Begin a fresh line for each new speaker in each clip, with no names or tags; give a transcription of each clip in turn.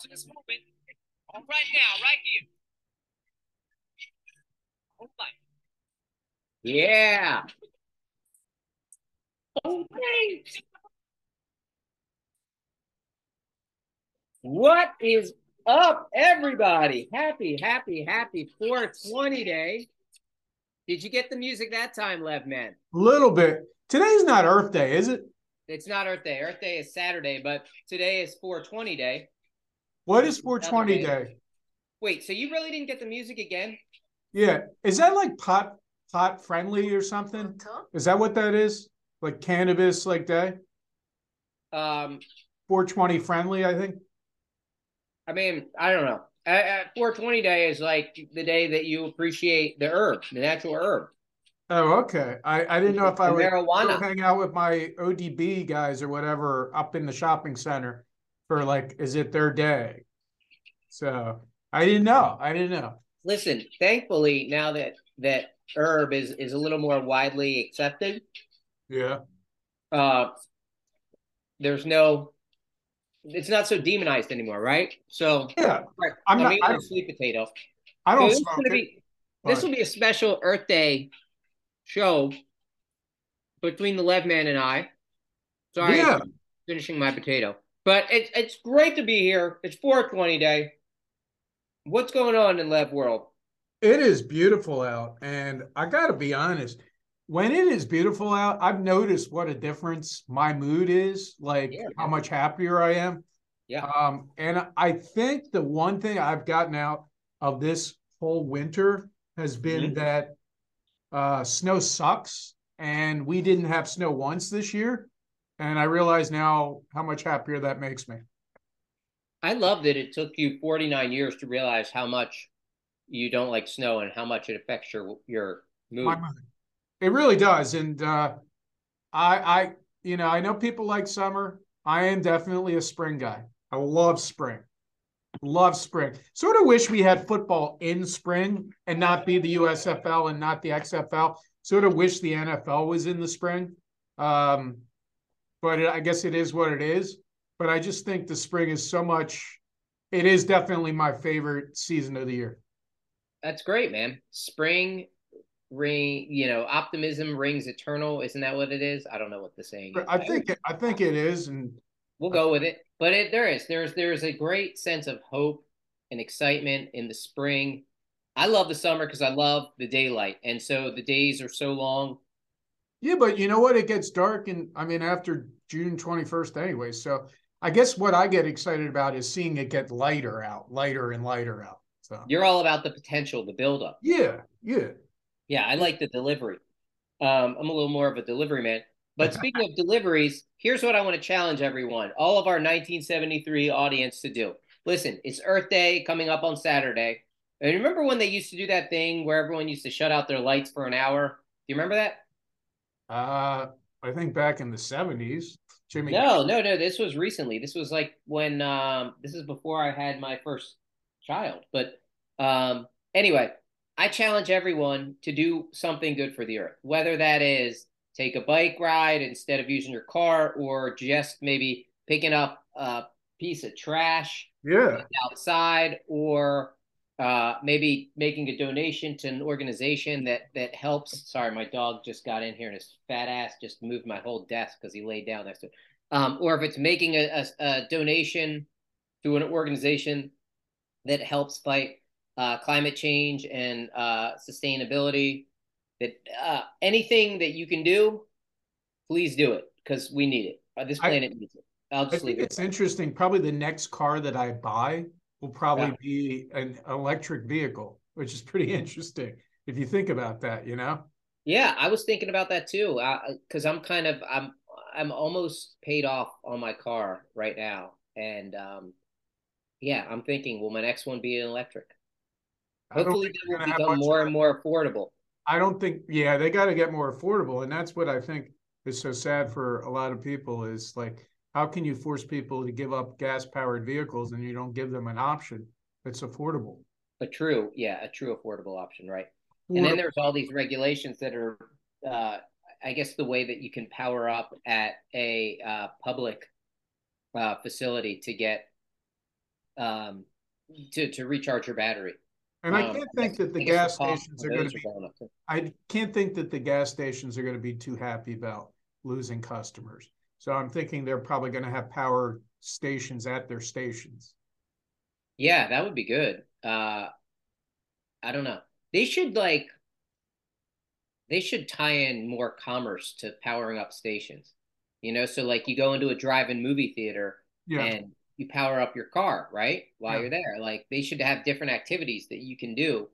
to this moment. Right now, right here. Hold.
Yeah. Okay. What is up, everybody? Happy, happy, happy 420 day. Did you get the music that time, Lev Man?
A little bit. Today's not Earth Day, is it?
It's not Earth Day. Earth Day is Saturday, but today is 420 day.
What is 420 Day?
Wait, so you really didn't get the music again?
Yeah. Is that like pot pot friendly or something? Is that what that is? Like cannabis like day?
Um,
420 friendly, I think.
I mean, I don't know. At, at 420 day is like the day that you appreciate the herb, the natural herb.
Oh, okay. I, I didn't know if I
The
would
marijuana.
hang out with my ODB guys or whatever up in the shopping center for like, is it their day? So I didn't know. I didn't know.
Listen, thankfully now that that herb is is a little more widely accepted,
Yeah.
uh, there's no, it's not so demonized anymore, right? So,
Yeah.
right,
I'm not- I don't-
sweet potato.
I don't
this is
smoke
gonna
it,
be this will be a special Earth Day show between the Lev Man and I. Sorry,
Yeah.
Finishing my potato, but it's it's great to be here. It's 420 day. What's going on in Lev world?
It is beautiful out. And I got to be honest, when it is beautiful out, I've noticed what a difference my mood is, like
Yeah,
how much happier I am.
Yeah.
Um, and I think the one thing I've gotten out of this whole winter has been
Mhm.
that uh, snow sucks. And we didn't have snow once this year. And I realize now how much happier that makes me.
I love that it took you 49 years to realize how much you don't like snow and how much it affects your your mood.
It really does. And uh I I you know, I know people like summer. I am definitely a spring guy. I love spring. Love spring. Sort of wish we had football in spring and not be the USFL and not the XFL. Sort of wish the NFL was in the spring. Um but I guess it is what it is. But I just think the spring is so much it is definitely my favorite season of the year.
That's great, man. Spring ring, you know, optimism rings eternal. Isn't that what it is? I don't know what the saying is.
I think I think it is and
we'll go with it. But it, there is there's there's a great sense of hope and excitement in the spring. I love the summer because I love the daylight, and so the days are so long.
Yeah, but you know what? It gets dark, and I mean after June twenty first, anyway. So I guess what I get excited about is seeing it get lighter out, lighter and lighter out. So
You're all about the potential, the buildup.
yeah, yeah.
Yeah, I like the delivery. Um, I'm a little more of a delivery man. But speaking of deliveries, here's what I want to challenge everyone, all of our 1973 audience to do. Listen, it's Earth Day coming up on Saturday. And remember when they used to do that thing where everyone used to shut out their lights for an hour? Do you remember that?
Uh, I think back in the seventies, Jimmy.
No, no, no. This was recently. This was like when um this is before I had my first child. But um anyway, I challenge everyone to do something good for the earth, whether that is take a bike ride instead of using your car or just maybe picking up a piece of trash
Yeah,
outside or uh, maybe making a donation to an organization that that helps. Sorry, my dog just got in here and his fat ass just moved my whole desk because he laid down next to it. Um, or if it's making a, a, a donation to an organization that helps fight uh, climate change and uh, sustainability, that uh, anything that you can do, please do it because we need it. Uh, this
I-
planet needs it. I'll
I
just
think
leave it.
it's interesting. Probably the next car that I buy will probably
Yeah.
be an electric vehicle, which is pretty interesting if you think about that. You know.
Yeah, I was thinking about that too. Because I'm kind of I'm I'm almost paid off on my car right now, and um, yeah, I'm thinking, will my next one be an electric? Hopefully, they will become more and more affordable.
I don't think, yeah, they got to get more affordable. And that's what I think is so sad for a lot of people is like, how can you force people to give up gas powered vehicles and you don't give them an option that's affordable?
A true, yeah, a true affordable option, right? And then there's all these regulations that are, uh, I guess, the way that you can power up at a uh, public uh, facility to get um, to to recharge your battery.
And I
Um,
can't think that the gas stations are going to be.
going up, too.
I can't think that the gas stations are going to be too happy about losing customers. So I'm thinking they're probably going to have power stations at their stations.
Yeah, that would be good. Uh, I don't know. They should like they should tie in more commerce to powering up stations. You know, so like you go into a drive-in movie theater
Yeah.
and you power up your car, right? While
Yeah.
you're there. Like they should have different activities that you can do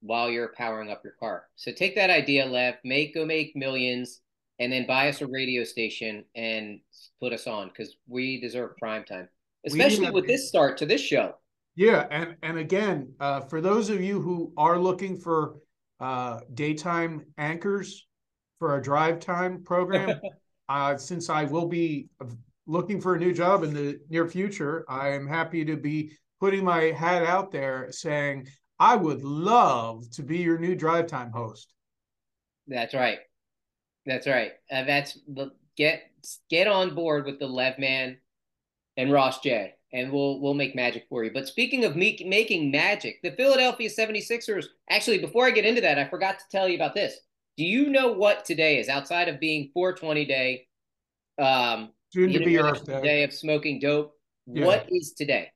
while you're powering up your car. So take that idea, Lev, make go make millions, and then buy us a radio station and put us on because we deserve prime time. Especially with this start to this show.
Yeah, and and again, uh, for those of you who are looking for uh, daytime anchors for a drive time program, uh, since I will be looking for a new job in the near future, I am happy to be putting my hat out there saying I would love to be your new drive time host.
That's right. That's right. Uh, that's get get on board with the Lev Man and Ross J, and we'll we'll make magic for you. But speaking of me making magic, the Philadelphia 76ers, actually, before I get into that, I forgot to tell you about this. Do you know what today is outside of being 420 day, um,
Soon to be Earth Day.
Day of smoking dope?
Yeah.
What is today?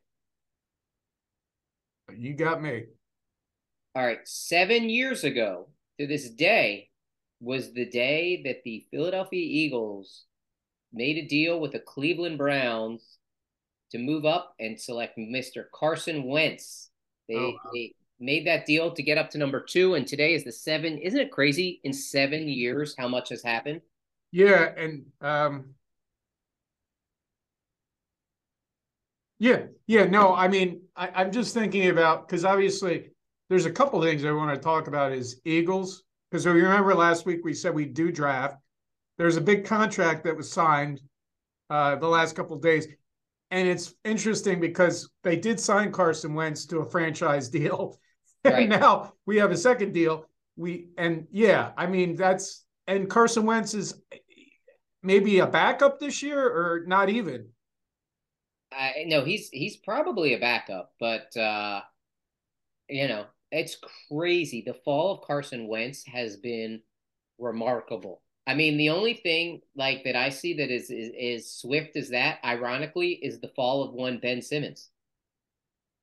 You got me.
All right, seven years ago to this day was the day that the Philadelphia Eagles made a deal with the Cleveland Browns to move up and select Mr. Carson Wentz. They,
Oh, wow.
they made that deal to get up to number two, and today is the seven. Isn't it crazy? In seven years, how much has happened?
Yeah, and um Yeah, yeah, no, I mean, I, I'm just thinking about because obviously there's a couple things I want to talk about is Eagles. Because you remember last week we said we do draft. There's a big contract that was signed uh the last couple of days. And it's interesting because they did sign Carson Wentz to a franchise deal.
Right.
And now we have a second deal. We and yeah, I mean that's and Carson Wentz is maybe a backup this year or not even.
I no, he's he's probably a backup, but uh, you know, it's crazy. The fall of Carson Wentz has been remarkable. I mean, the only thing like that I see that is is, is swift as that, ironically, is the fall of one Ben Simmons.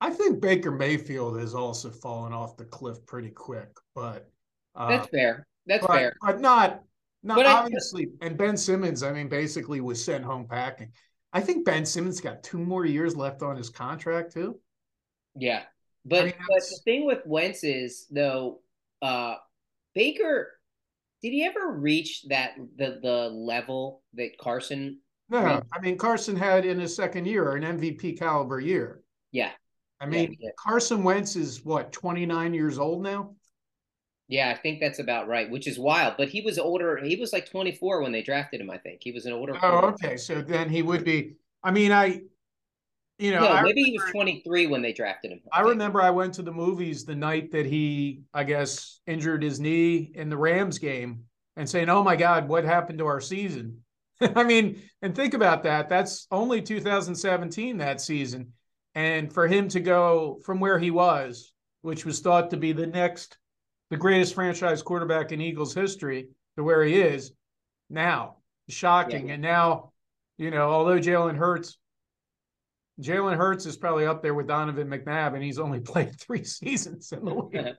I think Baker Mayfield has also fallen off the cliff pretty quick, but uh,
That's fair. That's
but,
fair.
but not not
But I-
obviously. and Ben Simmons, I mean, basically was sent home packing. I think Ben Simmons got two more years left on his contract too.
Yeah. But
mean,
but the thing with Wentz is though, uh Baker did he ever reach that the the level that Carson
No. I mean Carson had in his second year an MVP caliber year.
Yeah.
I mean
did.
Carson Wentz is what twenty nine years old now.
Yeah, I think that's about right, which is wild. But he was older. He was like 24 when they drafted him, I think. He was an older
Oh,
quarterback.
okay. So then he would be. I mean, I, you know,
No,
I
maybe he was 23 when they drafted him.
I
think.
remember I went to the movies the night that he, I guess, injured his knee in the Rams game and saying, oh my God, what happened to our season? I mean, and think about that. That's only 2017 that season. And for him to go from where he was, which was thought to be the next, the greatest franchise quarterback in Eagles history, to where he is now, shocking.
Yeah.
And now, you know, although Jalen Hurts Jalen Hurts is probably up there with Donovan McNabb, and he's only played three seasons in the league.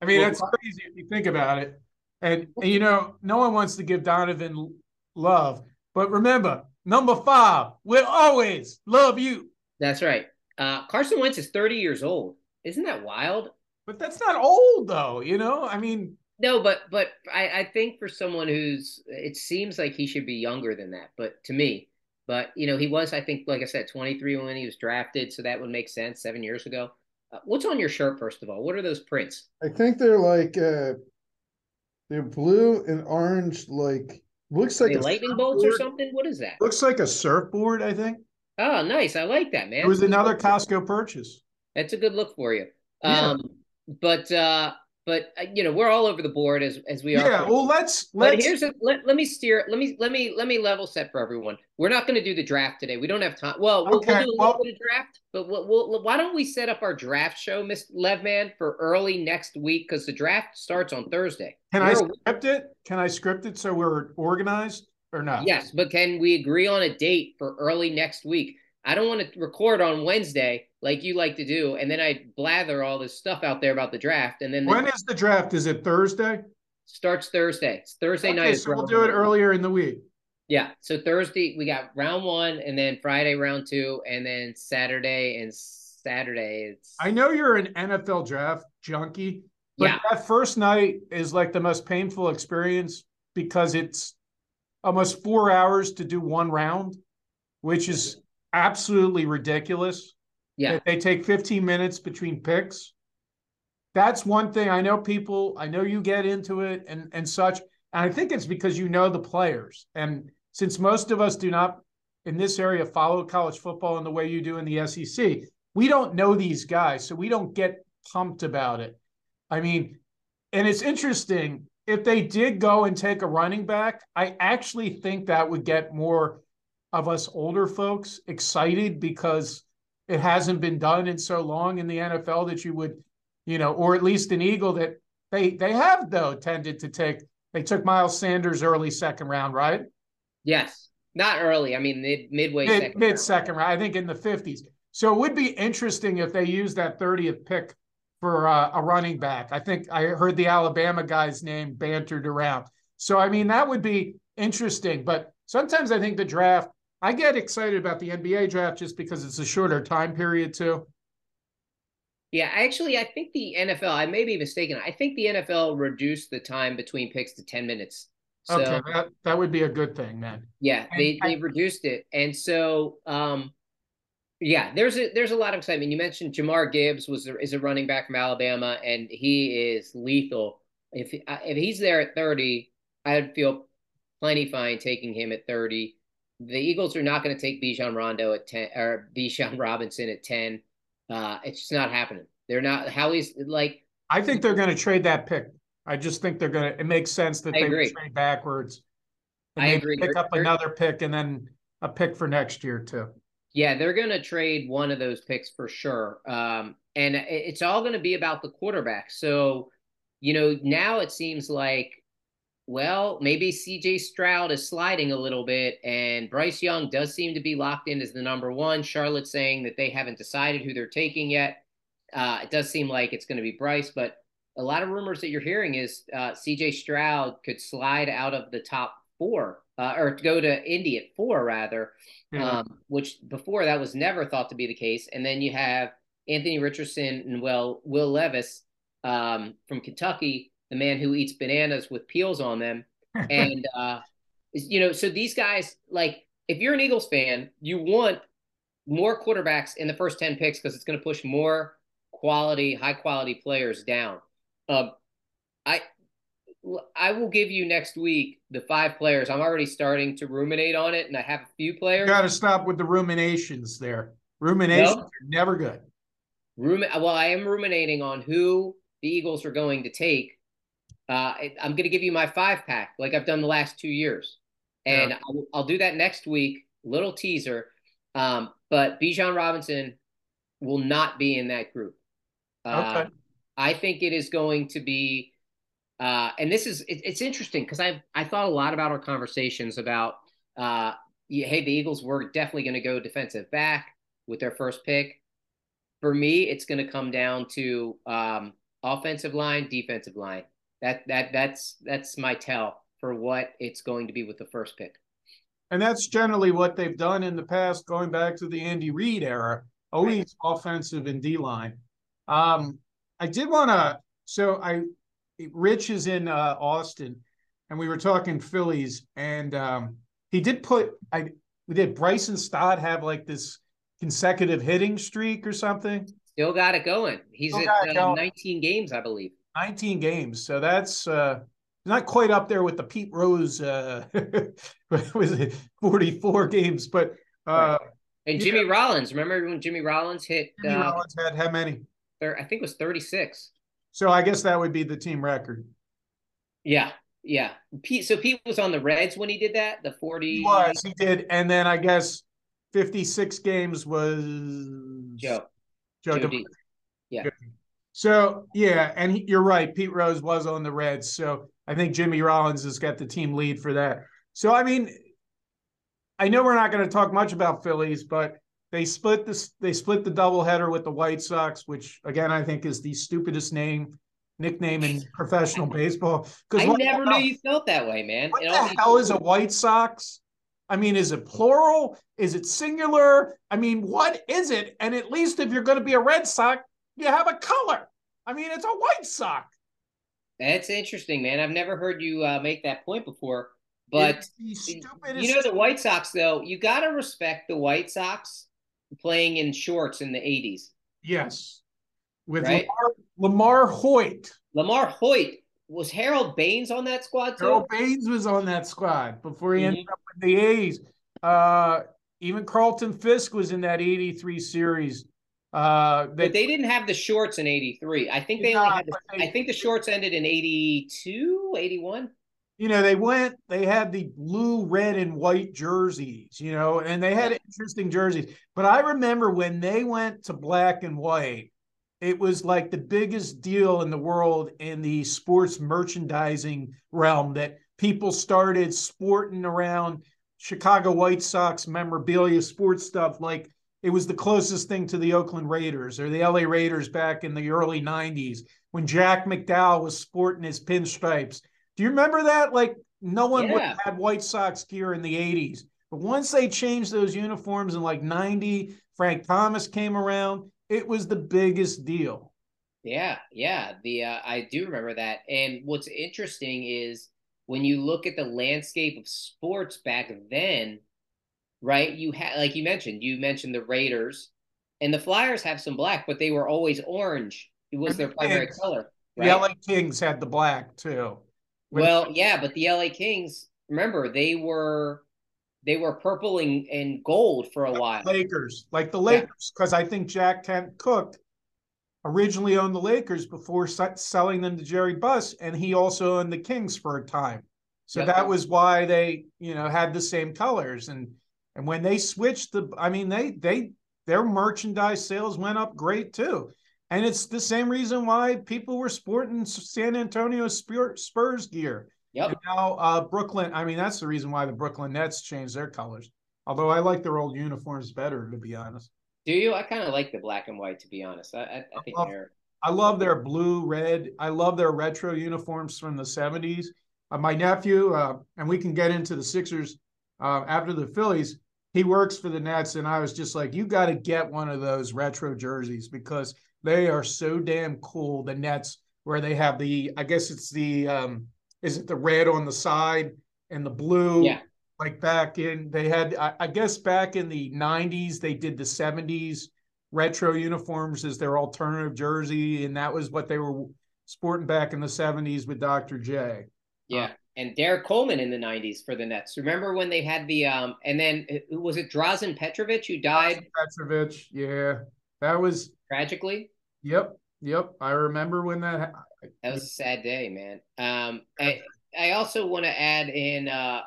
I mean, that's crazy if you think about it. And, and, you know, no one wants to give Donovan love, but remember, number five will always love you.
That's right. Uh, Carson Wentz is 30 years old. Isn't that wild?
But that's not old, though. You know, I mean,
No, but but I, I think for someone who's it seems like he should be younger than that. But to me, but you know, he was I think like I said, 23 when he was drafted, so that would make sense seven years ago. Uh, what's on your shirt first of all? What are those prints?
I think they're like uh they're blue and orange, like looks like a
lightning bolts or something? What is that?
looks like a surfboard, I think.
Oh, nice. I like that, man.
It was another Costco purchase.
That's a good look for you.
Yeah.
Um, but uh, but uh, you know we're all over the board as as we are.
Yeah, well, let's let's.
here's a, let, let me steer let me let me let me level set for everyone. We're not going to do the draft today. We don't have time. Well, we'll,
Okay,
we'll do a
well-
little bit of draft, but we'll, we'll, why don't we set up our draft show, Miss Levman, for early next week because the draft starts on Thursday.
can I
We're a-
script it? Can I script it so we're organized or not?
Yes, but can we agree on a date for early next week? I don't want to record on Wednesday like you like to do, and then I blather all this stuff out there about the draft, and then
When
it
is the draft? Is it Thursday?
starts Thursday. It's Thursday night.
Okay,
is
so we'll do it earlier in the week.
Yeah. So Thursday we got round one, and then Friday round two, and then Saturday and Saturday it's
I know you're an NFL draft junkie, but
yeah.
that first night is like the most painful experience because it's almost four hours to do one round, which is absolutely ridiculous.
Yeah.
They take 15 minutes between picks. That's one thing I know people, I know you get into it and and such. And I think it's because you know the players. And since most of us do not in this area follow college football in the way you do in the SEC, we don't know these guys, so we don't get pumped about it. I mean, and it's interesting if they did go and take a running back, I actually think that would get more of us older folks excited because it hasn't been done in so long in the NFL that you would, you know, or at least an Eagle that they they have though tended to take. They took Miles Sanders early second round, right?
Yes. Not early. I mean mid midway
Mid,
second.
mid
round.
second round, I think in the fifties. So it would be interesting if they use that thirtieth pick for uh, a running back. I think I heard the Alabama guy's name bantered around. So I mean that would be interesting. But sometimes I think the draft. I get excited about the NBA draft just because it's a shorter time period too.
Yeah, actually, I think the NFL. I may be mistaken. I think the NFL reduced the time between picks to ten minutes. So
okay, that that would be a good thing then.
yeah,
And
they
I-
they reduced it, and so um, yeah, there's a there's a lot of excitement. You mentioned Jahmyr Gibbs was is a running back from Alabama, and he is lethal. If if he's there at thirty, I'd feel plenty fine taking him at thirty. The Eagles are not going to take Bijan Rondo at ten or Bijan Robinson at ten. Uh, it's just not happening. They're not. Howie's like
I think they're going to trade that pick. I just think they're going to. It makes sense that
I
they
agree.
trade backwards. And
I agree.
Pick
They're-
up
they're-
another pick and then a pick for next year too.
Yeah, they're going to trade one of those picks for sure. Um, and it's all going to be about the quarterback. So, you know, now it seems like, well, maybe CJ Stroud is sliding a little bit, and Bryce Young does seem to be locked in as the number one. Charlotte's saying that they haven't decided who they're taking yet. Uh, it does seem like it's going to be Bryce, but a lot of rumors that you're hearing is uh, CJ Stroud could slide out of the top four uh, or go to Indy at four, rather
Yeah.
um, which before that was never thought to be the case. And then you have Anthony Richardson and well Will Levis um, from Kentucky, the man who eats bananas with peels on them, and uh, you know, so these guys like if you're an Eagles fan, you want more quarterbacks in the first ten picks because it's going to push more quality, high quality players down. Um, I I will give you next week the five players. I'm already starting to ruminate on it, and I have a few players.
Got to stop with the ruminations there. Ruminations
Nope.
are never good.
Rum- well, I am ruminating on who the Eagles are going to take. Uh, I'm going to give you my five pack, like I've done the last two years, and
Yeah.
I'll, I'll do that next week. Little teaser, um, but Bijan Robinson will not be in that group. Uh,
Okay.
I think it is going to be, uh, and this is it, it's interesting because I I thought a lot about our conversations about, uh, yeah, hey, the Eagles were definitely going to go defensive back with their first pick. For me, it's going to come down to um, offensive line, defensive line. That that that's that's my tell for what it's going to be with the first pick.
And that's generally what they've done in the past, going back to the Andy Reid era, always offensive and D line. Um, I did want to, so I, Rich is in uh, Austin, and we were talking Phillies, and um, he did put, I we did Bryson Stott have like this consecutive hitting streak or something?
Still got it going. He's
Still
at uh,
going.
19 games, I believe.
19 games. So that's uh not quite up there with the Pete Rose uh was it 44 games, but uh
And
Yeah.
Jimmy Rollins, remember when Jimmy Rollins hit?
Jimmy
Uh,
Rollins had how many?
thir- I think it was 36.
So I guess that would be the team record.
Yeah, yeah. Pete, so Pete was on the Reds when he did that. The forty
He was, he did, and then I guess fifty-six games was
Joe.
Joe.
Joe D.
So yeah, and he, you're right. Pete Rose was on the Reds, so I think Jimmy Rollins has got the team lead for that. So I mean, I know we're not going to talk much about Phillies, but they split this. They split the doubleheader with the White Sox, which again I think is the stupidest name nickname in professional baseball. Because I
never knew you felt that way, man.
What
It
the hell is a White Sox? I mean, is it plural? Is it singular? I mean, what is it? And at least if you're going to be a Red Sox, you have a color. I mean, it's a White Sox.
That's interesting, man. I've never heard you uh, make that point before. But
It's the stupidest.
you know the White Sox, though, you got to respect the White Sox playing in shorts in the '80s.
yes, with
Right?
Lamar, LaMarr Hoyt.
LaMarr Hoyt was Harold Baines on that squad too.
Earl Baines was on that squad before he ended
Mhm.
up with the A's. Uh, even Carlton Fisk was in that '83 series. Uh,
But they didn't have the shorts in '83. I think they had. The,
they-
I think the shorts ended in '82, '81.
you know, they went, they had the blue, red, and white jerseys, you know, and they had interesting jerseys. But I remember when they went to black and white, it was like the biggest deal in the world in the sports merchandising realm that people started sporting around Chicago White Sox memorabilia, sports stuff. Like it was the closest thing to the Oakland Raiders or the LA Raiders back in the early 90s when Jack McDowell was sporting his pinstripes. Do you remember that? Like no one would have had White Sox gear in the 80s. But once they changed those uniforms in like 90, Frank Thomas came around, it was the biggest deal.
Yeah, yeah. The uh, I do remember that. And what's interesting is when you look at the landscape of sports back then, right? You had like you mentioned, you mentioned the Raiders and the Flyers have some black, but they were always orange. It was their primary
Kings.
color.
The
Right?
LA Kings had the black too. When-
Well, yeah, but the LA Kings, remember, they were they were purple and, and gold for a while.
Lakers, like the Lakers, because I think Jack Kent Cooke originally owned the Lakers before se- selling them to Jerry Buss, and he also owned the Kings for a time. So
Yep.
that was why they, you know, had the same colors. And and when they switched the, I mean, they they their merchandise sales went up great too. And it's the same reason why people were sporting San Antonio Spurs gear.
Yep.
And now uh, Brooklyn, I mean, that's the reason why the Brooklyn Nets changed their colors. Although I like their old uniforms better, to be honest.
Do you? I kind of like the black and white, to be honest. I I, I think
love-
they're
I love their blue, red. I love their retro uniforms from the 70s. Uh, my nephew, uh, and we can get into the Sixers uh, after the Phillies, he works for the Nets. And I was just like, you got to get one of those retro jerseys because they are so damn cool. The Nets, where they have the, I guess it's the, um, is it the red on the side and the blue?
Yeah.
Like back in, they had, I, I guess back in the 90s, they did the 70s retro uniforms as their alternative jersey. And that was what they were sporting back in the 70s with Dr. J.
yeah. And Derrick Coleman in the '90s for the Nets. Remember when they had the um? And then uh, was it Drazen Petrovic who died
Petrovic. Yeah. That was,
tragically?
yep. Yep. I remember when that, ha-
That was a sad day, man. Um, I I also want to add in. Uh,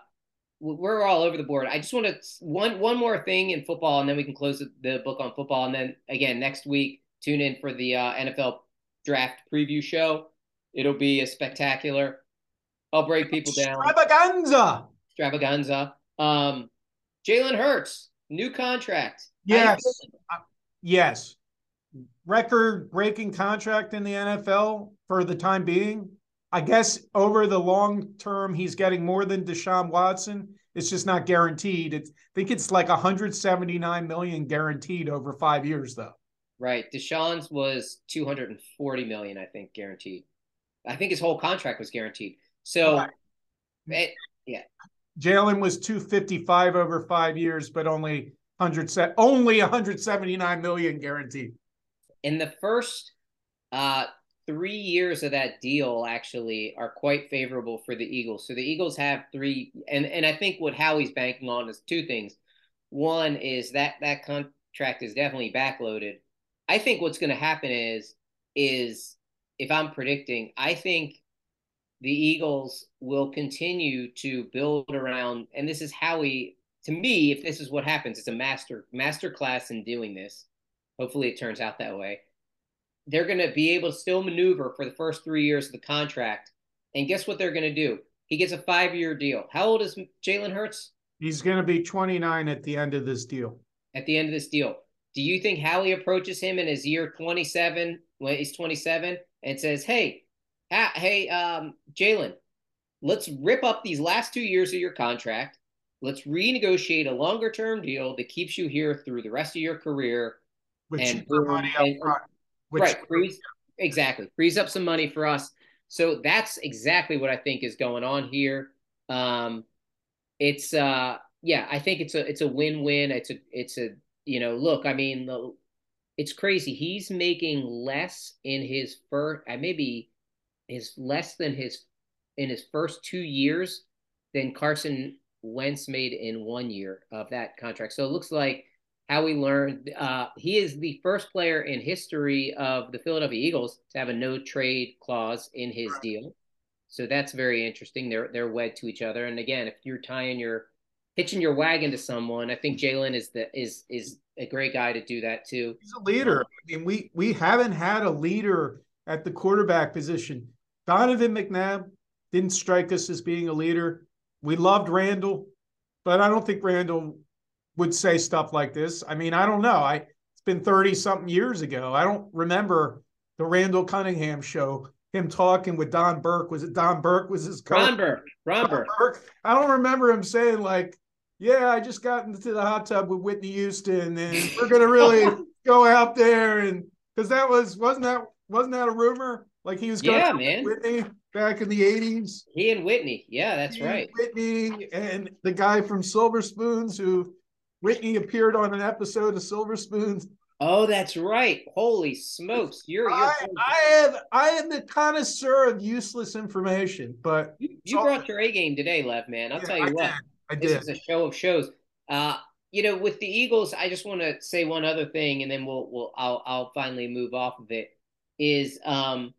we're all over the board. I just want to one one more thing in football, and then we can close the, the book on football. And then again next week, tune in for the uh, NFL draft preview show. It'll be a spectacular. I'll break people down.
extravaganza.
Extravaganza. Um, Jalen Hurts, new contract.
Yes.
feeling?
Yes. Record breaking contract in the NFL for the time being. I guess over the long term, he's getting more than Deshaun Watson. It's just not guaranteed. It's, I think it's like 179 million guaranteed over five years, though.
Right. Deshaun's was 240 million, I think, guaranteed. I think his whole contract was guaranteed. So
Right.
it,
Jalen was 255 over five years, but only 100 se- only 179 million guaranteed.
in the first uh three years of that deal actually are quite favorable for the Eagles. So the Eagles have three and, and I think what Howie's banking on is two things. One is that that contract is definitely backloaded. I think what's gonna happen is is if I'm predicting, I think the Eagles will continue to build around, and this is how we. To me, if this is what happens, it's a master master class in doing this. Hopefully, it turns out that way. They're going to be able to still maneuver for the first three years of the contract, and guess what they're going to do? He gets a five year deal. How old is Jalen Hurts?
He's going to be 29 at the end of this deal.
At the end of this deal, do you think Howie approaches him in his year 27 when he's 27 and says, "Hey, hey, um, Jalen, let's rip up these last two years of your contract. Let's renegotiate a longer term deal that keeps you here through the rest of your career.
With
And
money up
and-
front. Which,
right, frees exactly frees up some money for us. So that's exactly what I think is going on here. Um, it's uh, yeah, I think it's a it's a win win. It's a it's a you know look, I mean the, it's crazy. He's making less in his first, uh, maybe his less than his in his first two years than Carson Wentz made in one year of that contract. So it looks like how we learned uh, he is the first player in history of the Philadelphia Eagles to have a no trade clause in his deal. So that's very interesting. They're they're wed to each other. And again, if you're tying your hitching your wagon to someone, I think Jalen is the is is a great guy to do that too.
he's a leader. I mean, we we haven't had a leader at the quarterback position. Donovan McNabb didn't strike us as being a leader. We loved Randall, but I don't think Randall would say stuff like this. I mean, I don't know. I it's been 30 something years ago. I don't remember the Randall Cunningham show, him talking with Don Burke. Was it Don Burke was his coach?
Ron Burke, Ron Burke.
Burke. I don't remember him saying like, "Yeah, I just got into the hot tub with Whitney Houston, and we're gonna really go out there." And because that was wasn't that wasn't that a rumor? Like he was going
Yeah, man.
Whitney back in the eighties.
He and Whitney. Yeah, that's right.
Whitney and the guy from Silver Spoons who Whitney appeared on an episode of Silver Spoons.
Oh, that's right. Holy smokes. You're, you're
I, I have I am the connoisseur of useless information, but
you, you brought your A game today, Lev, man. I'll
Yeah,
tell you
I
what.
did. I
This
did.
is a show of shows. Uh, you know, with the Eagles, I just want to say one other thing, and then we'll we'll I'll I'll finally move off of it. Is um,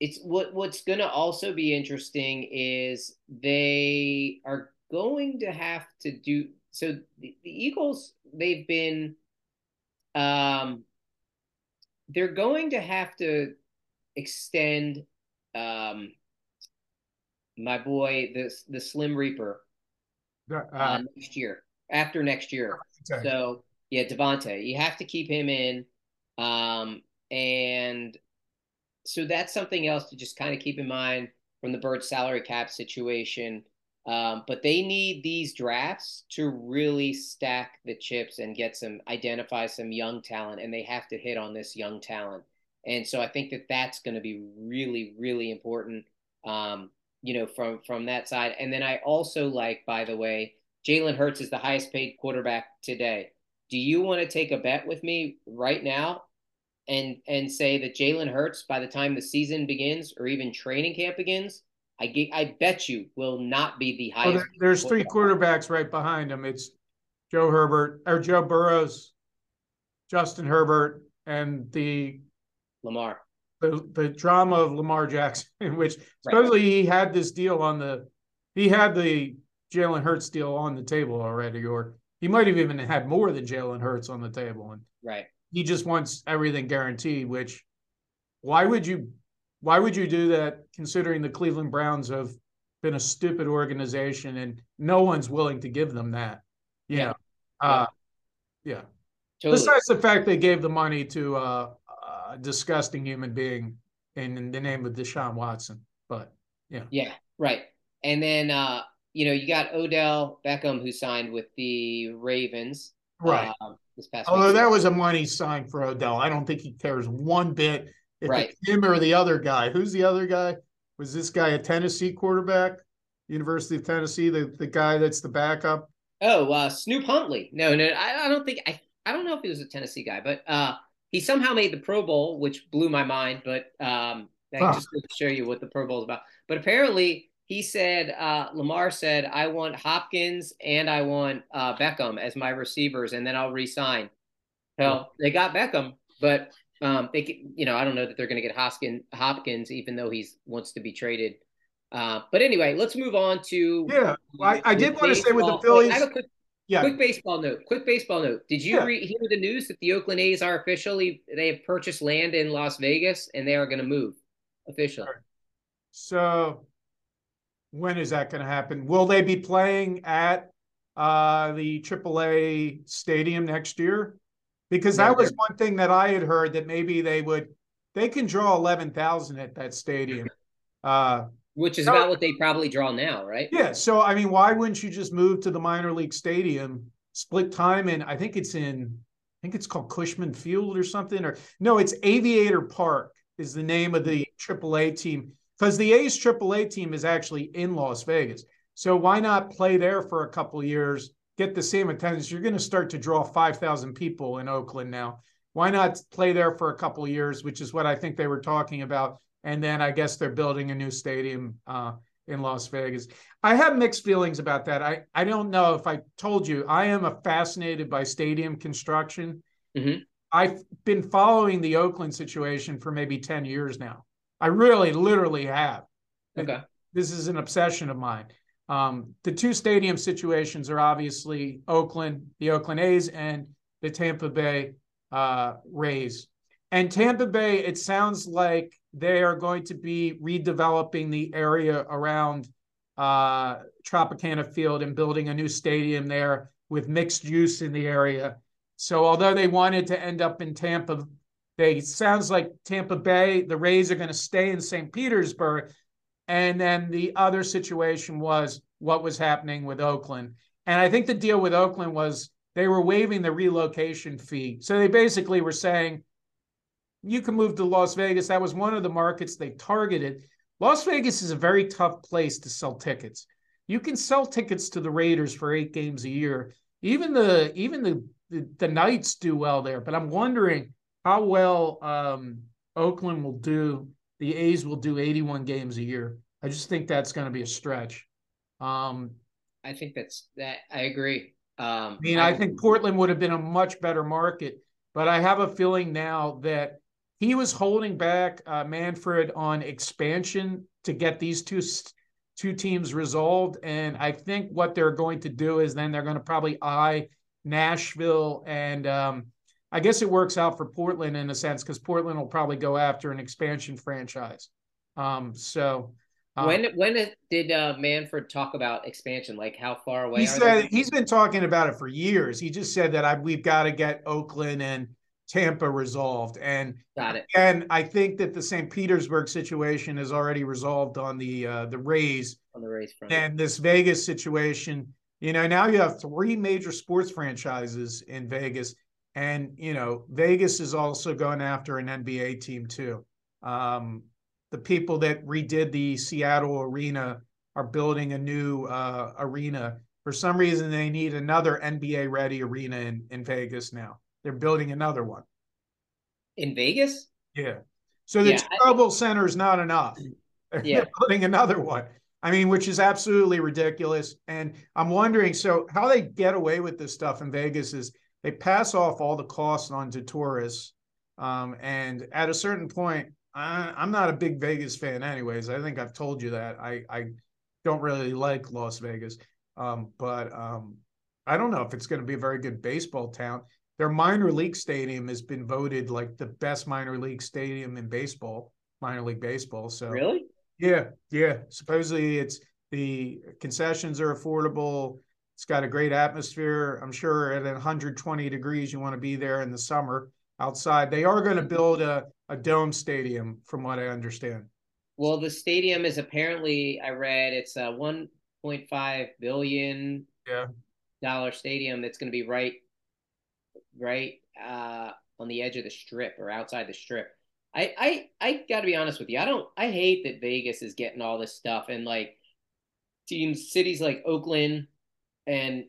it's what what's going to also be interesting is they are going to have to do so. The, the Eagles they've been um, they're going to have to extend um my boy the the Slim Reaper uh,
Uh,
next year after next year.
okay.
So yeah, DeVonta, you have to keep him in, um, and so that's something else to just kind of keep in mind from the Bird salary cap situation. Um, but they need these drafts to really stack the chips and get some identify some young talent, and they have to hit on this young talent. And so I think that that's going to be really, really important. Um, you know, from from that side. And then I also like, by the way, Jalen Hurts is the highest paid quarterback today. Do you want to take a bet with me right now and and say that Jalen Hurts by the time the season begins or even training camp begins, I get, I bet you will not be the
Well,
highest.
there- there's three quarterbacks right behind him. It's Joe Herbert or Joe Burrows, Justin Herbert, and the
Lamar.
the, the drama of Lamar Jackson, in which supposedly he had this deal on the he had the Jalen Hurts deal on the table already, or he might have even had more than Jalen Hurts on the table, and
Right.
He just wants everything guaranteed. Which why would you why would you do that? Considering the Cleveland Browns have been a stupid organization and no one's willing to give them that. You
Yeah.
know, uh, yeah.
Totally.
Besides the fact they gave the money to uh, a disgusting human being in the name of Deshaun Watson, but yeah,
Yeah, right. And then uh, you know, you got Odell Beckham who signed with the Ravens.
right.
um, this past
Although that was a money sign for Odell, I don't think he cares one bit if
Right.
it's him or the other guy. Who's the other guy? Was this guy a Tennessee quarterback? University of Tennessee, the, the guy that's the backup.
Oh, uh, Snoop Huntley. No, no, I, I don't think I I don't know if he was a Tennessee guy, but uh, he somehow made the Pro Bowl, which blew my mind. But um, that
Huh.
just to show you what the Pro Bowl is about. But apparently, he said uh, Lamar said, "I want Hopkins and I want uh, Beckham as my receivers, and then I'll resign. Well, they got Beckham, but Um, they, you know, I don't know that they're going to get Hoskin, Hopkins, even though he's wants to be traded. Uh, but anyway, let's move on to.
Yeah, I, I did want to say with the
baseball.
Phillies.
A quick,
yeah,
quick baseball note. Quick baseball note. Did you
Yeah.
re- hear the news that the Oakland A's are officially they have purchased land in Las Vegas and they are going to move officially?
Sure. So when is that going to happen? Will they be playing at uh, the AAA stadium next year? Because that was one thing that I had heard that maybe they would. They can draw eleven thousand at that stadium. Uh,
Which is
No.
about what they probably draw now, right?
yeah. So I mean, why wouldn't you just move to the minor league stadium, split time, and I think it's in. I think it's called Cashman Field or something, or no, it's Aviator Park is the name of the AAA team because the A's AAA team is actually in Las Vegas. So why not play there for a couple years, get the same attendance? You're going to start to draw 5,000 people in Oakland now. Why not play there for a couple years, which is what I think they were talking about. And then I guess they're building a new stadium uh, in Las Vegas. I have mixed feelings about that. I, I don't know if I told you, I am a fascinated by stadium construction.
Mhm.
I've been following the Oakland situation for maybe 10 years now. I really, literally have.
Okay.
This is an obsession of mine. Um, the two stadium situations are obviously Oakland, the Oakland A's, and the Tampa Bay uh, Rays. And Tampa Bay, it sounds like they are going to be redeveloping the area around uh, Tropicana Field and building a new stadium there with mixed use in the area. So although they wanted to end up in Tampa, they sounds like Tampa Bay, the Rays are going to stay in St. Petersburg. And then the other situation was what was happening with Oakland. And I think the deal with Oakland was they were waiving the relocation fee. So they basically were saying, you can move to Las Vegas. That was one of the markets they targeted. Las Vegas is a very tough place to sell tickets. You can sell tickets to the Raiders for eight games a year. Even the even the the, the Knights do well there, but I'm wondering how well um, Oakland will do. The A's will do 81 games a year. I just think that's going to be a stretch. Um,
I think that's that. I agree. Um,
I mean, I think Portland would have been a much better market, but I have a feeling now that he was holding back uh, Manfred on expansion to get these two two teams resolved, and I think what they're going to do is then they're going to probably eye Nashville, and um, I guess it works out for Portland in a sense because Portland will probably go after an expansion franchise. Um, so. uh,
when when did uh, Manfred talk about expansion? Like how far away?
he said
they?
he's been talking about it for years. He just said that I, we've got to get Oakland and Tampa resolved. And
Got it.
and I think that the St. Petersburg situation is already resolved on the uh, the Rays
on the race front.
and this Vegas situation. You know, now you have three major sports franchises in Vegas, and you know Vegas is also going after an NBA team too. Um, the people that redid the Seattle arena are building a new uh, arena. For some reason, they need another NBA ready arena in, in Vegas now. They're building another one.
in Vegas.
Yeah. So the
Yeah, I-
T-Mobile Center is not enough. They're
Yeah.
building another one. I mean, which is absolutely ridiculous. And I'm wondering, so how they get away with this stuff in Vegas is they pass off all the costs onto tourists. Um, and at a certain point, I, I'm not a big Vegas fan, anyways. I think I've told you that. I, I don't really like Las Vegas. Um, but um, I don't know if it's going to be a very good baseball town. Their minor league stadium has been voted like the best minor league stadium in baseball, minor league baseball. So
Really?
yeah, yeah. Supposedly it's the concessions are affordable. It's got a great atmosphere. I'm sure at 120 degrees, you want to be there in the summer outside. They are going to build a, a dome stadium, from what I understand.
Well, the stadium is apparently I read it's a 1.5 billion
Yeah.
dollar stadium that's going to be right right uh on the edge of the strip or outside the strip. I I I got to be honest with you. I don't I hate that Vegas is getting all this stuff and like teams cities like Oakland and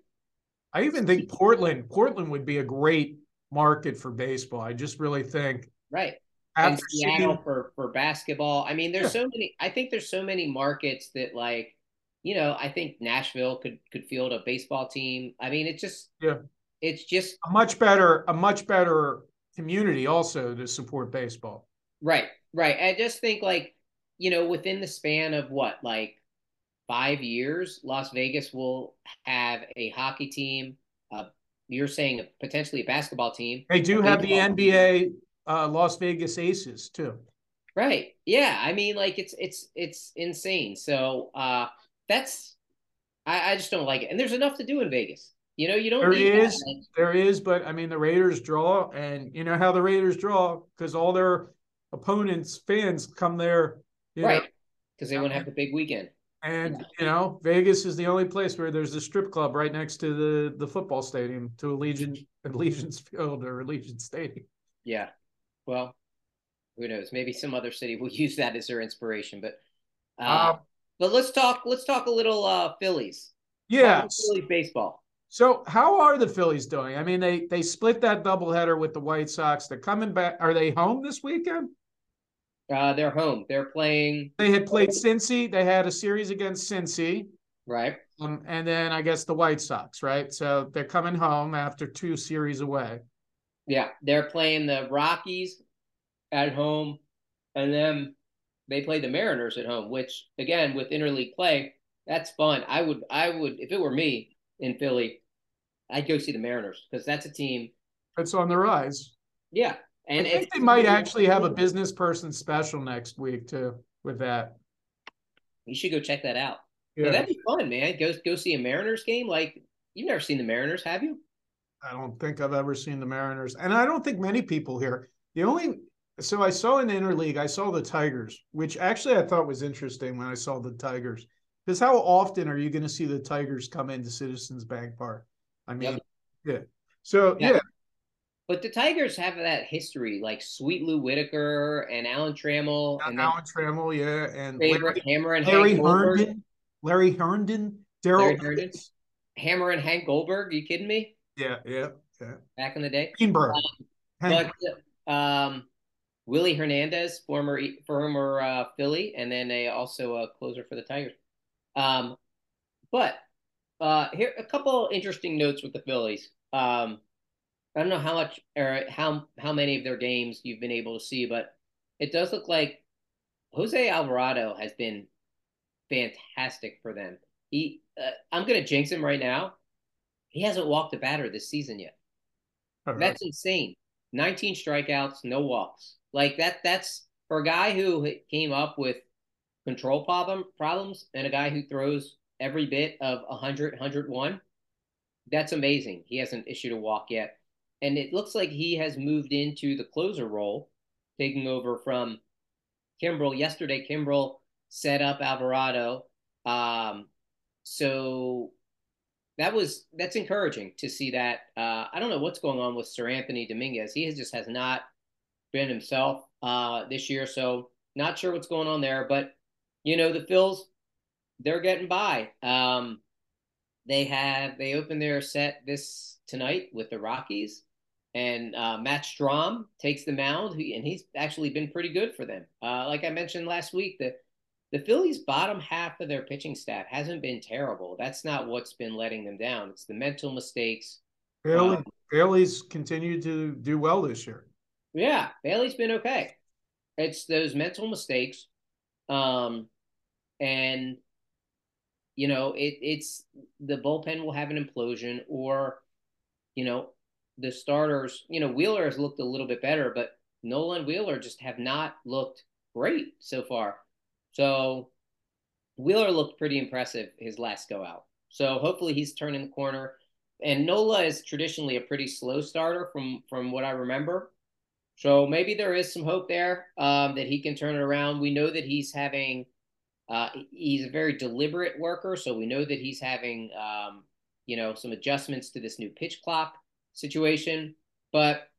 I even think Portland, Portland would be a great market for baseball. I just really think
right and Seattle
seeing,
for for basketball. I mean, there's
Yeah.
so many. I think there's so many markets that like, you know, I think Nashville could could field a baseball team. I mean, it's just
Yeah.
it's just
a much better, a much better community also to support baseball.
Right, right. I just think like, you know, within the span of what, like five years, Las Vegas will have a hockey team. Uh, you're saying potentially a basketball team.
They do have the NBA uh, Las Vegas Aces too.
Right. Yeah. I mean, like it's it's it's insane. So uh, that's I, I just don't like it. And there's enough to do in Vegas. You know, you don't.
There is, there is, but I mean, the Raiders draw, and you know how the Raiders draw because all their opponents' fans come there,
right? Because they want to have the big weekend.
And you know, Vegas is the only place where there's a strip club right next to the the football stadium, to Allegiant Allegiance Field or Allegiant Stadium.
Yeah, well, who knows? Maybe some other city will use that as their inspiration. But, uh, um, but let's talk. Let's talk a little uh, Phillies.
Yeah,
Phillies baseball.
So, how are the Phillies doing? I mean, they they split that doubleheader with the White Sox. They're coming back. Are they home this weekend?
Uh, they're home. They're playing.
They had played Cincy. They had a series against Cincy.
Right.
Um, and then I guess the White Sox, right? So they're coming home after two series away.
Yeah, they're playing the Rockies at home, and then they play the Mariners at home. Which again, with interleague play, that's fun. I would, I would, if it were me, in Philly, I'd go see the Mariners because that's a team
that's on the rise.
Yeah, and
I think they might actually have a business person special next week too with that.
You should go check that out. Yeah, that'd be fun, man. Go go see a Mariners game. Like you've never seen the Mariners, have you?
I don't think I've ever seen the Mariners, and I don't think many people here. The only so I saw in the interleague, I saw the Tigers, which actually I thought was interesting when I saw the Tigers. Because how often are you going to see the Tigers come into Citizens Bank Park? I mean, yep. yeah. So yeah. yeah.
But the Tigers have that history, like Sweet Lou Whitaker and Alan Trammell,
and Alan Trammell, yeah, and
Larry, Hammer and
Larry
Hank
Herndon, Larry Herndon, Daryl Herndon,
Hammer and Hank Goldberg. Are You kidding me?
Yeah, yeah, yeah.
Back in the day,
Greenberg.
Um, but um, Willie Hernandez, former former uh, Philly, and then a also a closer for the Tigers. Um, but uh, here a couple interesting notes with the Phillies. Um, I don't know how much or how how many of their games you've been able to see, but it does look like Jose Alvarado has been fantastic for them. He, uh, I'm going to jinx him right now. He hasn't walked a batter this season yet. Right. That's insane. 19 strikeouts, no walks. Like that. That's for a guy who came up with control problem problems and a guy who throws every bit of 100 101 that's amazing he hasn't issued a walk yet and it looks like he has moved into the closer role taking over from kimbrel. Yesterday kimbrel set up alvarado um, so that was that's encouraging to see that uh, i don't know what's going on with Seranthony Dominguez. He has just has not been himself uh, this year so not sure what's going on there but you know, the Phils, they're getting by. Um, they have they open their set this tonight with the Rockies, and uh, Matt Strahm takes the mound, and he's actually been pretty good for them. Uh, like I mentioned last week, the the Phillies' bottom half of their pitching staff hasn't been terrible. That's not what's been letting them down. It's the mental mistakes.
Bailey, um, Bailey's continued to do well this year.
Yeah, Bailey's been okay. It's those mental mistakes. Um, and you know it, it's the bullpen will have an implosion or you know the starters you know wheeler has looked a little bit better but Nolan wheeler just have not looked great so far. So wheeler looked pretty impressive his last go out. So hopefully he's turning the corner. And nola is traditionally a pretty slow starter from from what i remember. So maybe there is some hope there um, that he can turn it around. We know that he's having uh, he's a very deliberate worker, so we know that he's having, um, you know, some adjustments to this new pitch clock situation. But,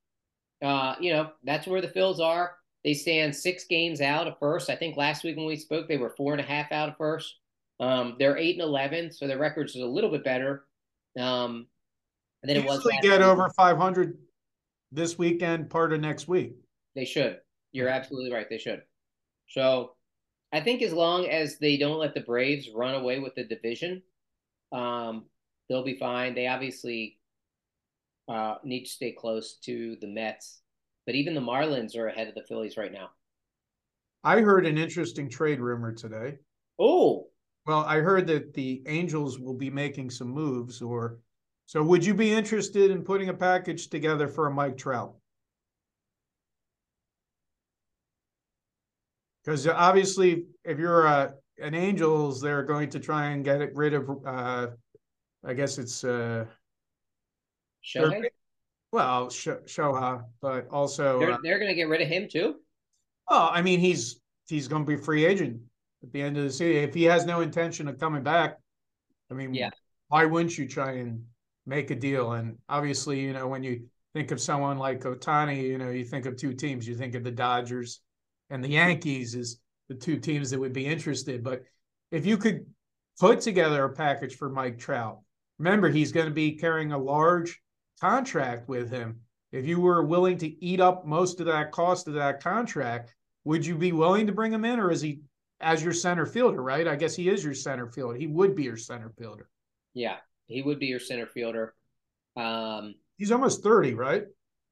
uh, you know, that's where the Phils are. They stand six games out of first. I think last week when we spoke, they were four and a half out of first. Um, they're eight and eleven, so their records is a little bit better um, than it was.
get over five hundred this weekend, part of next week.
They should. You're absolutely right. They should. So I think as long as they don't let the Braves run away with the division, um, they'll be fine. They obviously uh, need to stay close to the Mets but even the Marlins are ahead of the Phillies right now.
I heard an interesting trade rumor today.
Oh,
Well, I heard that the Angels will be making some moves or so would you be interested in putting a package together for a Mike Trout? Because obviously, if you're a, an Angels, they're going to try and get it rid of, uh, I guess it's, uh,
Shohei.
well, Sh- Shoha, but also,
They're,
uh,
they're going to get rid of him too.
well, I mean, he's, he's going to be free agent at the end of the season. If he has no intention of coming back, I mean,
Yeah.
why wouldn't you try and make a deal? And obviously, you know, when you think of someone like Ohtani, you know, you think of two teams. You think of the Dodgers and the Yankees as the two teams that would be interested. But if you could put together a package for Mike Trout, remember he's going to be carrying a large contract with him. If you were willing to eat up most of that cost of that contract, would you be willing to bring him in, or is he as your center fielder? Right? I guess he is your center fielder. He would be your center fielder.
Yeah, he would be your center fielder. Um,
He's almost thirty, right?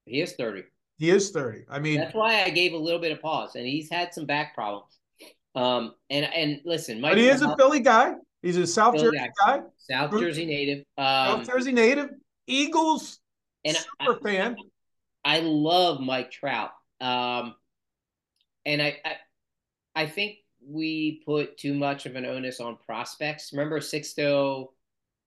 he is 30.
He is thirty. I mean,
That's why I gave a little bit of pause, and he's had some back problems. Um, and and listen, Mike,
but he is a Philly guy. He's a South
Philly
Jersey
guy.
guy,
South Jersey native. Um,
South Jersey native, Eagles
and
super
I,
fan.
I love Mike Trout. Um, and I, I, I think we put too much of an onus on prospects. Remember Sixto,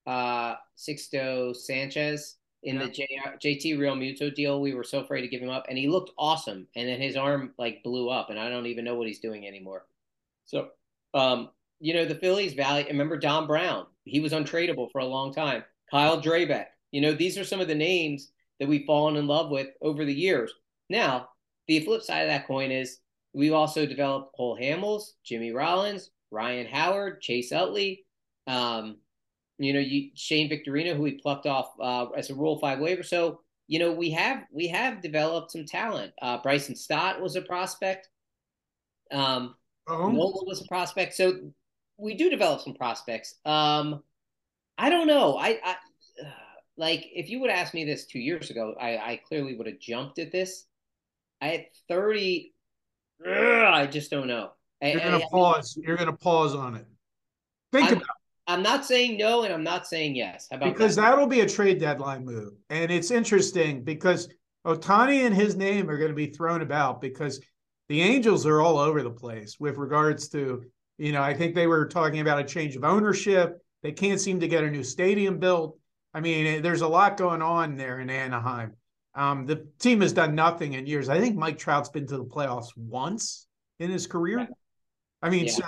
uh, Sixto Sanchez in
Yeah.
the JR, JT Realmuto deal? We were so afraid to give him up, and he looked awesome. And then his arm like blew up, and I don't even know what he's doing anymore. So, um, you know, the Phillies value. Remember Dom Brown? He was untradeable for a long time. Kyle Drabek. You know, these are some of the names that we've fallen in love with over the years. Now, the flip side of that coin is we've also developed Cole Hamels, Jimmy Rollins, Ryan Howard, Chase Utley, um, you know, you, Shane Victorino, who we plucked off uh, as a Rule Five waiver. So, you know, we have we have developed some talent. Uh, Bryson Stott was a prospect. Um, Nola was a prospect. So we do develop some prospects. Um, I don't know. I, I like if you would ask me this two years ago, I, I clearly would have jumped at this. I had 30. ugh, I just don't know.
You're
I-
gonna
I-
pause. You're gonna pause on it. Think
I'm,
about
I'm not saying no and I'm not saying yes. How about
because
that?
that'll be a trade deadline move. And it's interesting because Ohtani and his name are going to be thrown about because the Angels are all over the place with regards to, you know, I think they were talking about a change of ownership. They can't seem to get a new stadium built. I mean, eh, there's a lot going on there in Anaheim. Um, the team has done nothing in years. I think Mike Trout's been to the playoffs once in his career. I mean,
Yeah.
so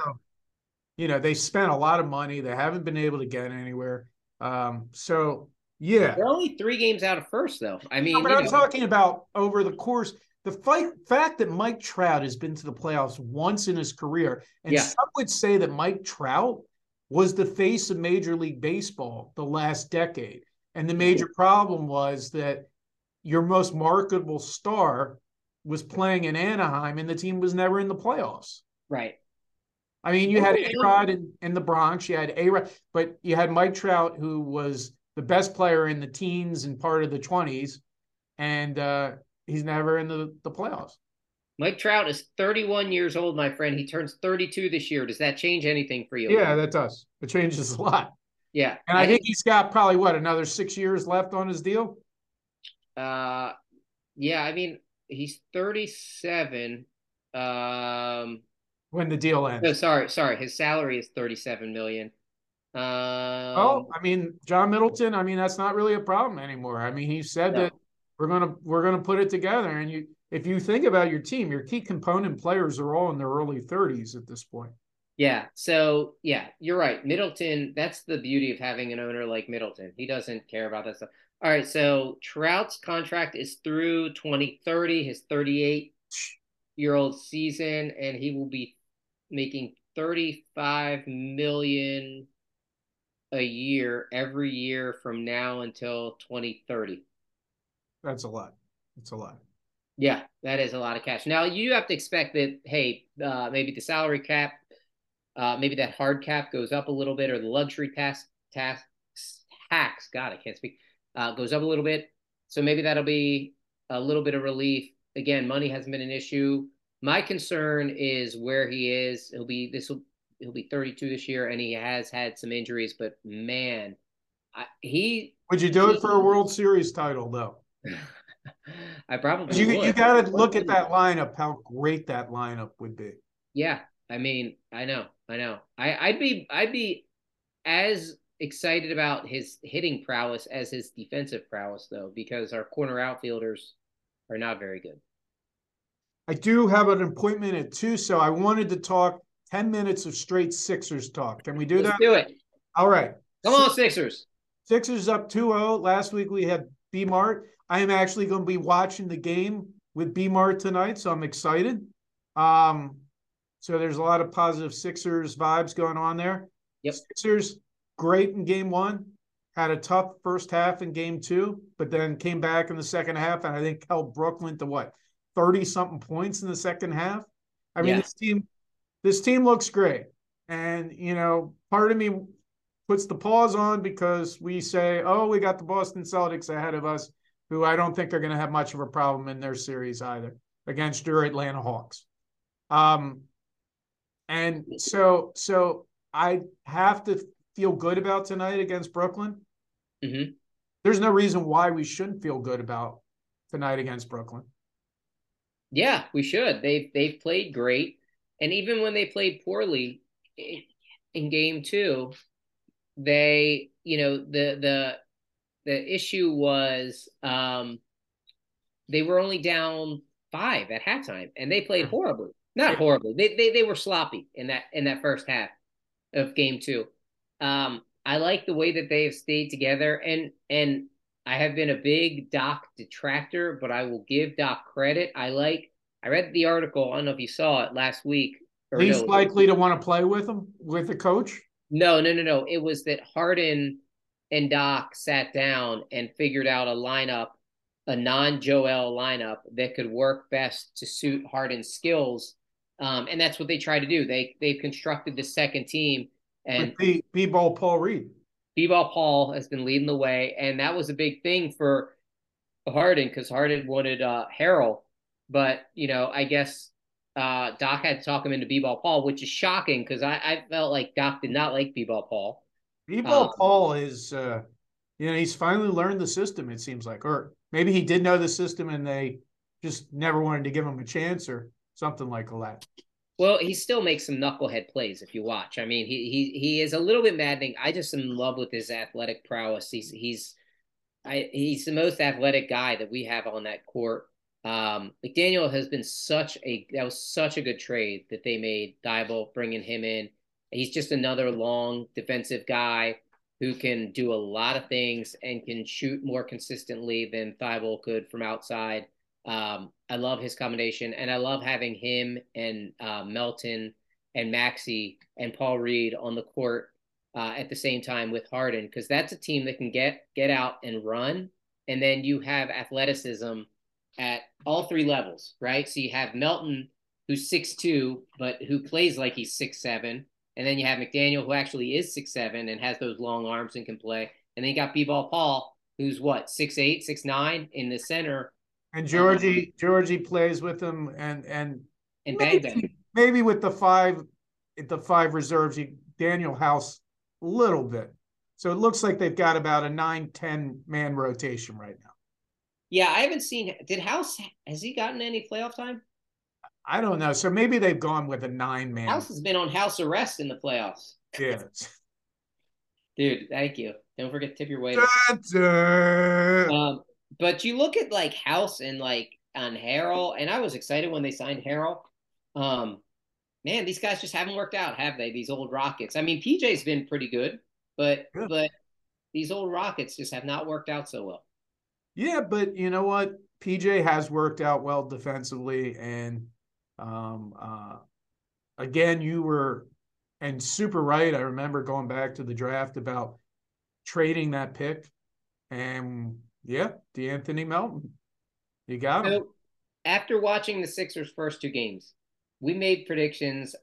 you know, they spent a lot of money. They haven't been able to get anywhere. Um, so yeah.
They're only three games out of first, though. I mean,
No, but I'm
know,
talking about over the course, the fight fact that Mike Trout has been to the playoffs once in his career, and
Yeah.
some would say that Mike Trout was the face of Major League Baseball the last decade. And the major problem was that your most marketable star was playing in Anaheim and the team was never in the playoffs.
right.
I mean, you had. A Rod in, in the Bronx, you had A Rod, but you had Mike Trout, who was the best player in the teens and part of the 20s, and uh, he's never in the, the playoffs.
Mike Trout is 31 years old, my friend. He turns 32 this year. Does that change anything for you?
Yeah, that does. It changes a lot.
yeah.
And I think he's got probably what, another six years left on his deal?
Uh, yeah. I mean, he's 37. Um,
When the deal ends.
no, sorry, sorry. His salary is 37 million. Um,
Oh, I mean, John Middleton, I mean, that's not really a problem anymore. I mean, he said
No.
that we're gonna we're gonna put it together. And you if you think about your team, your key component players are all in their early 30s at this point.
Yeah. So yeah, you're right. Middleton, that's the beauty of having an owner like Middleton. He doesn't care about that stuff. All right. So Trout's contract is through 2030, his 38 year old season, and he will be making 35 million a year every year from now until 2030.
That's a lot. That's a lot.
Yeah, that is a lot of cash. Now you have to expect that, hey, uh, maybe the salary cap, uh, maybe that hard cap goes up a little bit, or the luxury tax tax tax. God, I can't speak. Uh, goes up a little bit, so maybe that'll be a little bit of relief. again, money hasn't been an issue. My concern is where he is. He'll be this will he'll be 32 this year, and he has had some injuries. But man, I, he
Would you do it for a World Series title though?
I probably
You
would.
you got to look at that lineup. How great that lineup would be.
Yeah, I mean, I know, I know. I, I'd be, I'd be as excited about his hitting prowess as his defensive prowess, though, because our corner outfielders are not very good.
I do have an appointment at two, so I wanted to talk ten minutes of straight Sixers talk. Can we do
Let's
that?
do it.
All right.
Come on, Sixers.
Sixers up 2-0. Last week we had B Mart. I am actually going to be watching the game with B Mart tonight, so I'm excited. Um, so there's a lot of positive Sixers vibes going on there.
Yep.
Sixers great in game one, had a tough first half in game two, but then came back in the second half and I think held Brooklyn to what 30 something points in the second half. I mean,
Yeah.
this team, this team looks great. And you know, part of me puts the pause on because we say, oh, we got the Boston Celtics ahead of us, who I don't think are going to have much of a problem in their series either against your Atlanta Hawks. Um, and so, so I have to feel good about tonight against Brooklyn.
Mhm.
There's no reason why we shouldn't feel good about tonight against Brooklyn.
Yeah, we should. They've they've played great, and even when they played poorly i- in game two, they you know the the the issue was um they were only down five at halftime, and they played horribly. Not horribly. They they they were sloppy in that in that first half of game two. Um, I like the way that they have stayed together, and and I have been a big Doc detractor, but I will give Doc credit. I like. I read the article. I don't know if you saw it last week. or
Least
no,
likely to want to play with him with the coach.
no, no, no, no. It was that Harden and Doc sat down and figured out a lineup, a non-Joel lineup that could work best to suit Harden's skills. Um, and that's what they tried to do. They they've constructed the second team, and
B B ball Paul Reed.
B-ball Paul has been leading the way, and that was a big thing for Harden because Harden wanted uh, Harrell, but you know I guess uh, Doc had to talk him into B-ball Paul, which is shocking because I, I felt like Doc did not like B-ball Paul.
B
Um,
Paul is, uh, you know, he's finally learned the system. It seems like, or maybe he did know the system and they just never wanted to give him a chance or something like that.
Well, he still makes some knucklehead plays if you watch. I mean, he he he is a little bit maddening. I just am in love with his athletic prowess. He's he's I he's the most athletic guy that we have on that court. Um, McDaniel has been such a that was such a good trade that they made. Diable bringing him in. He's just another long defensive guy who can do a lot of things and can shoot more consistently than Thybulle could from outside. Um, I love his combination, and I love having him and uh, Melton and Maxey and Paul Reed on the court uh, at the same time with Harden because that's a team that can get get out and run, and then you have athleticism at all three levels, right? So you have Melton who's six two but who plays like he's six seven, and then you have McDaniel who actually is six seven and has those long arms and can play, and then you got B-ball Paul who's what six eight six nine in the center
And Georgie, Georgie plays with him and, and
and bang bang.
maybe, maybe with the five, the five reserves, you, Danuel House a little bit. So it looks like they've got about a nine, 10 man rotation right now.
Yeah, I haven't seen. Did House has he gotten any playoff time?
I don't know. So maybe they've gone with a nine man.
House has been on house arrest in the playoffs.
Yeah.
Dude, thank you. Don't forget to tip your waiter. Um, but you look at like House and like on Harrell, and I was excited when they signed Harrell. Um, man, these guys just haven't worked out, have they? These old Rockets. I mean, PJ's been pretty good, but
Yeah.
but these old Rockets just have not worked out so well.
Yeah, but you know what? PJ has worked out well defensively, and um, uh, again, you were and super right. I remember going back to the draft about trading that pick, and yeah, D'Anthony Melton, you got him.
So after watching the Sixers' first two games, we made predictions.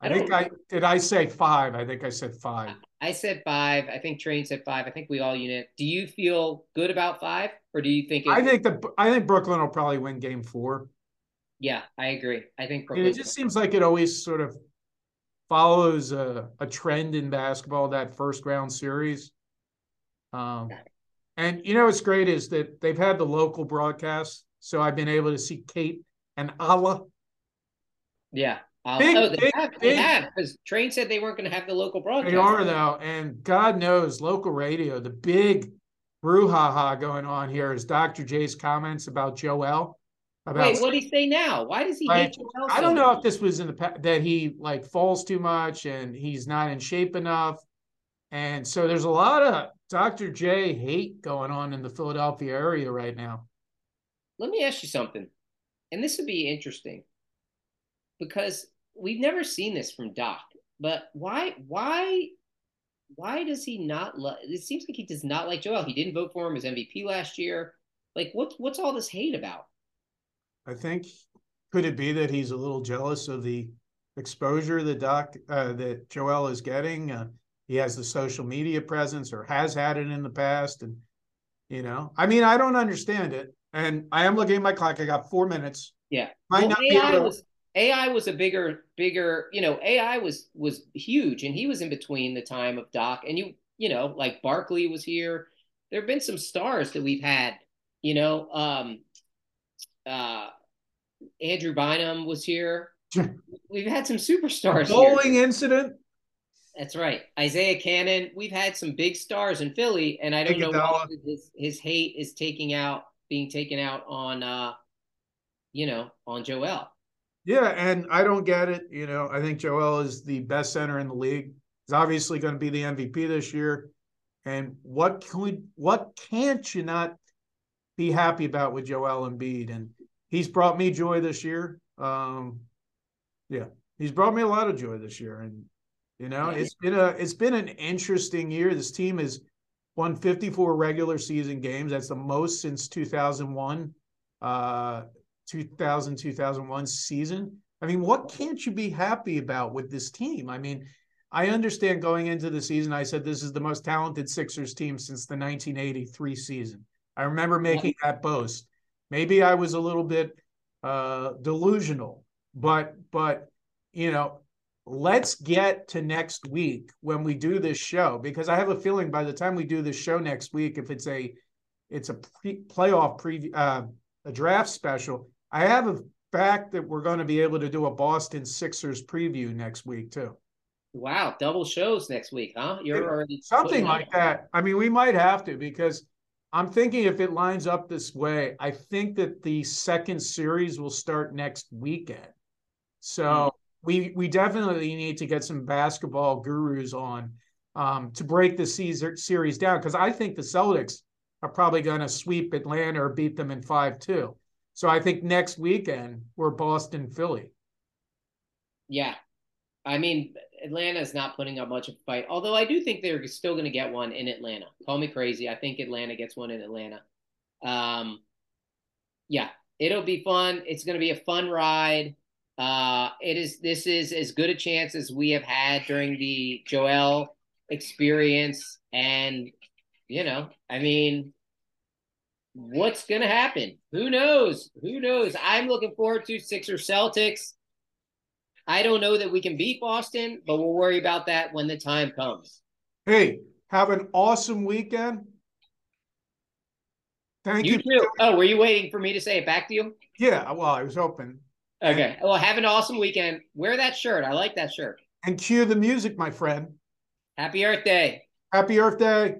I think I did. I say five. I think I said five.
I said five. I think Train said five. I think we all unit. Do you feel good about five, or do you think?
I think the I think Brooklyn will probably win Game Four.
Yeah, I agree. I think
Brooklyn. It just seems like it always sort of follows a, a trend in basketball that first round series. Um, and you know what's great is that they've had the local broadcast, so I've been able to see Kate and Alaa.
Yeah, Big, oh, they big, have. They big. have because Train said they weren't going to have the local broadcast.
They are though, and God knows, local radio. The big brouhaha going on here is Dr. J's comments about Joel.
Wait, what did he say now? Why does he like, hate Joel?
I don't know if this was in the past that he like falls too much and he's not in shape enough, and so there's a lot of Dr. J hate going on in the Philadelphia area right now.
Let me ask you something, and this would be interesting because we've never seen this from Doc, but why why why does he not like it seems like he does not like Joel. He didn't vote for him as MVP last year. Like what's what's all this hate about?
I think could it be that he's a little jealous of the exposure that Doc uh, that Joel is getting? Uh, he has the social media presence or has had it in the past, and you know, I mean, I don't understand it. And I am looking at my clock. I got four minutes.
Yeah, might well, not AI to. Was, AI was a bigger, bigger, you know, AI was was huge, and he was in between the time of Doc, and you, you know, like Barkley was here. There have been some stars that we've had, you know, um, uh, Andrew Bynum was here. we've had some superstars.
bowling
here.
incident.
That's right, Isaiah Canaan. We've had some big stars in Philly, and I don't know why his, his hate is taking out, being taken out on, uh, you know, on Joel.
Yeah, and I don't get it. You know, I think Joel is the best center in the league. He's obviously going to be the MVP this year. And what can we, what can't you not be happy about with Joel Embiid? And he's brought me joy this year. Um, yeah, he's brought me a lot of joy this year. And you know, it's been a it's been an interesting year. This team has won 54 regular season games. That's the most since 2001. Uh, 2000 2001 season. I mean, what can't you be happy about with this team? I mean, I understand going into the season, I said this is the most talented Sixers team since the 1983 season. I remember making that boast. Maybe I was a little bit uh, delusional, but but you know, let's get to next week when we do this show because I have a feeling by the time we do this show next week, if it's a it's a pre- playoff preview, uh, a draft special, I have a fact that we're going to be able to do a Boston Sixers preview next week too.
Wow, double shows next week, huh? You're already
something like that. I mean, we might have to because I'm thinking if it lines up this way, I think that the second series will start next weekend. So mm-hmm. we we definitely need to get some basketball gurus on um, to break the series down because I think the Celtics are probably going to sweep Atlanta or beat them in five two. So I think next weekend we're Boston, Philly.
Yeah. I mean, Atlanta is not putting up much of a fight, although I do think they're still going to get one in Atlanta. Call me crazy. I think Atlanta gets one in Atlanta. Um, yeah, it'll be fun. It's going to be a fun ride. Uh, it is. This is as good a chance as we have had during the Joel experience, and you know, I mean, what's going to happen? Who knows? Who knows? I'm looking forward to Sixers Celtics. I don't know that we can beat Boston, but we'll worry about that when the time comes.
Hey, have an awesome weekend.
Thank you. You too. Oh, were you waiting for me to say it back to you?
Yeah, well, I was hoping.
Okay. Well, have an awesome weekend. Wear that shirt. I like that shirt.
And cue the music, my friend.
Happy Earth Day.
Happy Earth Day.